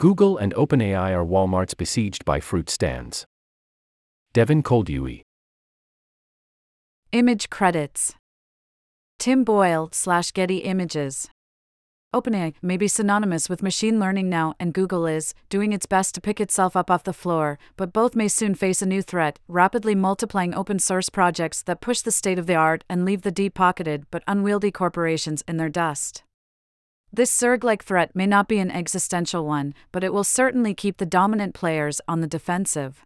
Google and OpenAI are Walmarts besieged by fruit stands. Devin Coldewey. Image credits Tim Boyle slash Getty Images. OpenAI may be synonymous with machine learning now, and Google is doing its best to pick itself up off the floor, but both may soon face a new threat rapidly multiplying open source projects that push the state of the art and leave the deep pocketed but unwieldy corporations in their dust. This Zerg like threat may not be an existential one, but it will certainly keep the dominant players on the defensive.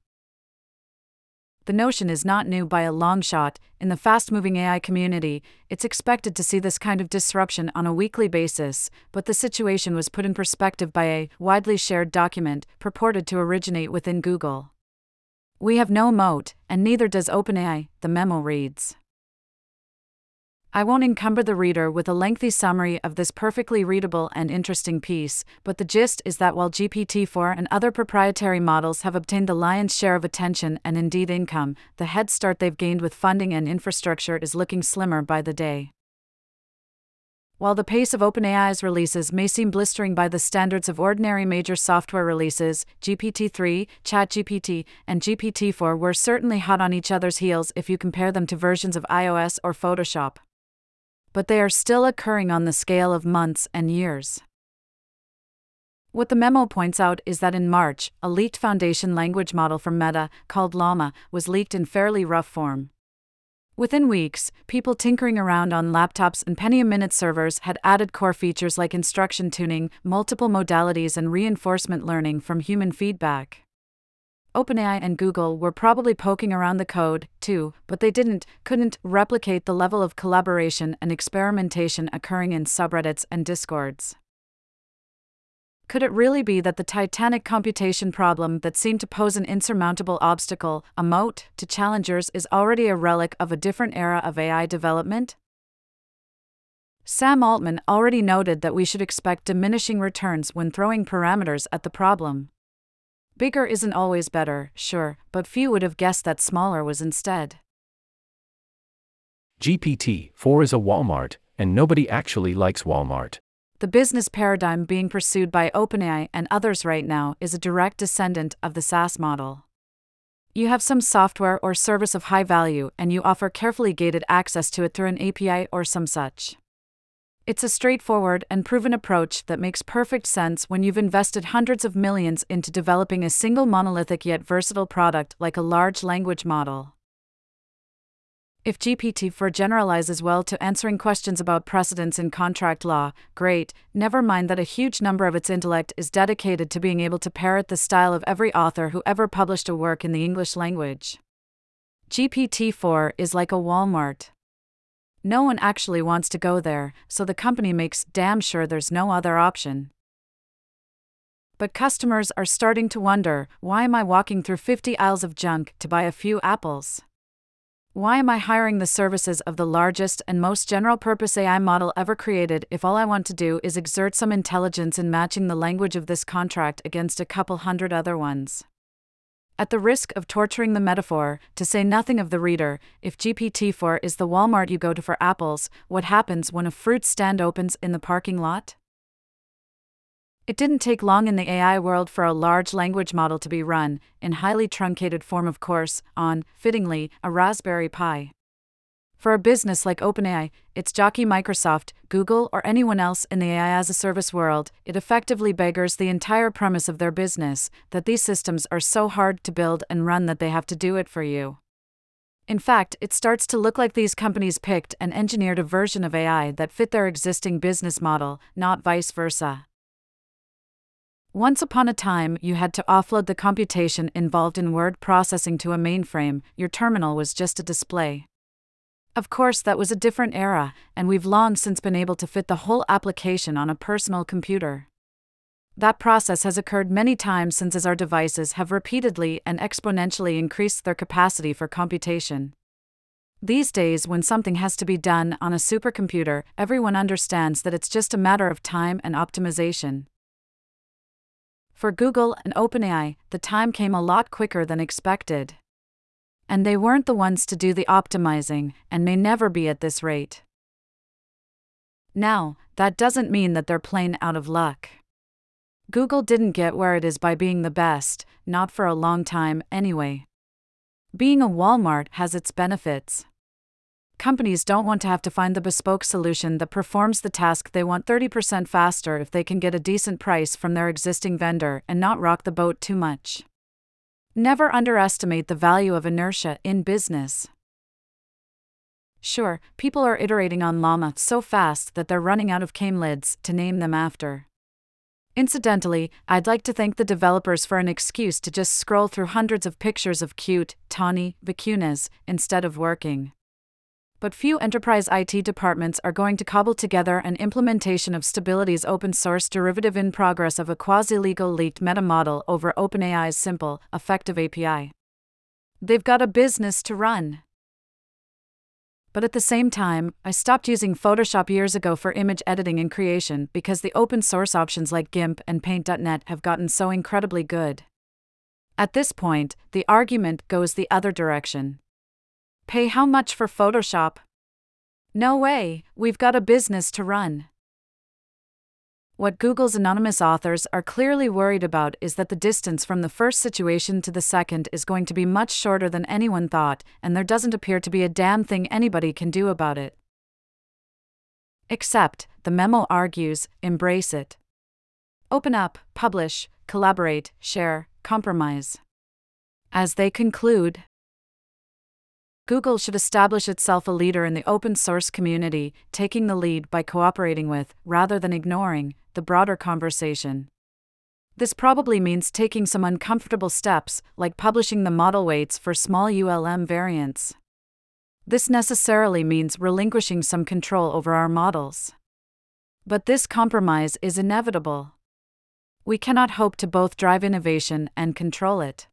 The notion is not new by a long shot. In the fast moving AI community, it's expected to see this kind of disruption on a weekly basis, but the situation was put in perspective by a widely shared document purported to originate within Google. We have no moat, and neither does OpenAI, the memo reads. I won't encumber the reader with a lengthy summary of this perfectly readable and interesting piece, but the gist is that while GPT 4 and other proprietary models have obtained the lion's share of attention and indeed income, the head start they've gained with funding and infrastructure is looking slimmer by the day. While the pace of OpenAI's releases may seem blistering by the standards of ordinary major software releases, GPT 3, ChatGPT, and GPT 4 were certainly hot on each other's heels if you compare them to versions of iOS or Photoshop but they are still occurring on the scale of months and years. What the memo points out is that in March, a leaked foundation language model from Meta, called Llama, was leaked in fairly rough form. Within weeks, people tinkering around on laptops and penny a minute servers had added core features like instruction tuning, multiple modalities, and reinforcement learning from human feedback. OpenAI and Google were probably poking around the code, too, but they didn't, couldn't replicate the level of collaboration and experimentation occurring in subreddits and discords. Could it really be that the titanic computation problem that seemed to pose an insurmountable obstacle, a moat, to challengers is already a relic of a different era of AI development? Sam Altman already noted that we should expect diminishing returns when throwing parameters at the problem. Bigger isn't always better, sure, but few would have guessed that smaller was instead. GPT 4 is a Walmart, and nobody actually likes Walmart. The business paradigm being pursued by OpenAI and others right now is a direct descendant of the SaaS model. You have some software or service of high value, and you offer carefully gated access to it through an API or some such. It's a straightforward and proven approach that makes perfect sense when you've invested hundreds of millions into developing a single monolithic yet versatile product like a large language model. If GPT 4 generalizes well to answering questions about precedents in contract law, great, never mind that a huge number of its intellect is dedicated to being able to parrot the style of every author who ever published a work in the English language. GPT 4 is like a Walmart. No one actually wants to go there, so the company makes damn sure there's no other option. But customers are starting to wonder why am I walking through 50 aisles of junk to buy a few apples? Why am I hiring the services of the largest and most general purpose AI model ever created if all I want to do is exert some intelligence in matching the language of this contract against a couple hundred other ones? At the risk of torturing the metaphor, to say nothing of the reader, if GPT 4 is the Walmart you go to for apples, what happens when a fruit stand opens in the parking lot? It didn't take long in the AI world for a large language model to be run, in highly truncated form, of course, on, fittingly, a Raspberry Pi. For a business like OpenAI, its jockey Microsoft, Google, or anyone else in the AI as a service world, it effectively beggars the entire premise of their business that these systems are so hard to build and run that they have to do it for you. In fact, it starts to look like these companies picked and engineered a version of AI that fit their existing business model, not vice versa. Once upon a time, you had to offload the computation involved in word processing to a mainframe, your terminal was just a display. Of course, that was a different era, and we've long since been able to fit the whole application on a personal computer. That process has occurred many times since as our devices have repeatedly and exponentially increased their capacity for computation. These days, when something has to be done on a supercomputer, everyone understands that it's just a matter of time and optimization. For Google and OpenAI, the time came a lot quicker than expected and they weren't the ones to do the optimizing, and may never be at this rate. Now, that doesn't mean that they're plain out of luck. Google didn't get where it is by being the best, not for a long time, anyway. Being a Walmart has its benefits. Companies don't want to have to find the bespoke solution that performs the task they want 30% faster if they can get a decent price from their existing vendor and not rock the boat too much. Never underestimate the value of inertia in business. Sure, people are iterating on Llama so fast that they're running out of camelids to name them after. Incidentally, I'd like to thank the developers for an excuse to just scroll through hundreds of pictures of cute, tawny vicunas instead of working. But few enterprise IT departments are going to cobble together an implementation of Stability's open source derivative in progress of a quasi legal leaked meta model over OpenAI's simple, effective API. They've got a business to run. But at the same time, I stopped using Photoshop years ago for image editing and creation because the open source options like GIMP and Paint.net have gotten so incredibly good. At this point, the argument goes the other direction. Pay how much for Photoshop? No way, we've got a business to run. What Google's anonymous authors are clearly worried about is that the distance from the first situation to the second is going to be much shorter than anyone thought, and there doesn't appear to be a damn thing anybody can do about it. Except, the memo argues, embrace it. Open up, publish, collaborate, share, compromise. As they conclude, Google should establish itself a leader in the open source community, taking the lead by cooperating with, rather than ignoring, the broader conversation. This probably means taking some uncomfortable steps, like publishing the model weights for small ULM variants. This necessarily means relinquishing some control over our models. But this compromise is inevitable. We cannot hope to both drive innovation and control it.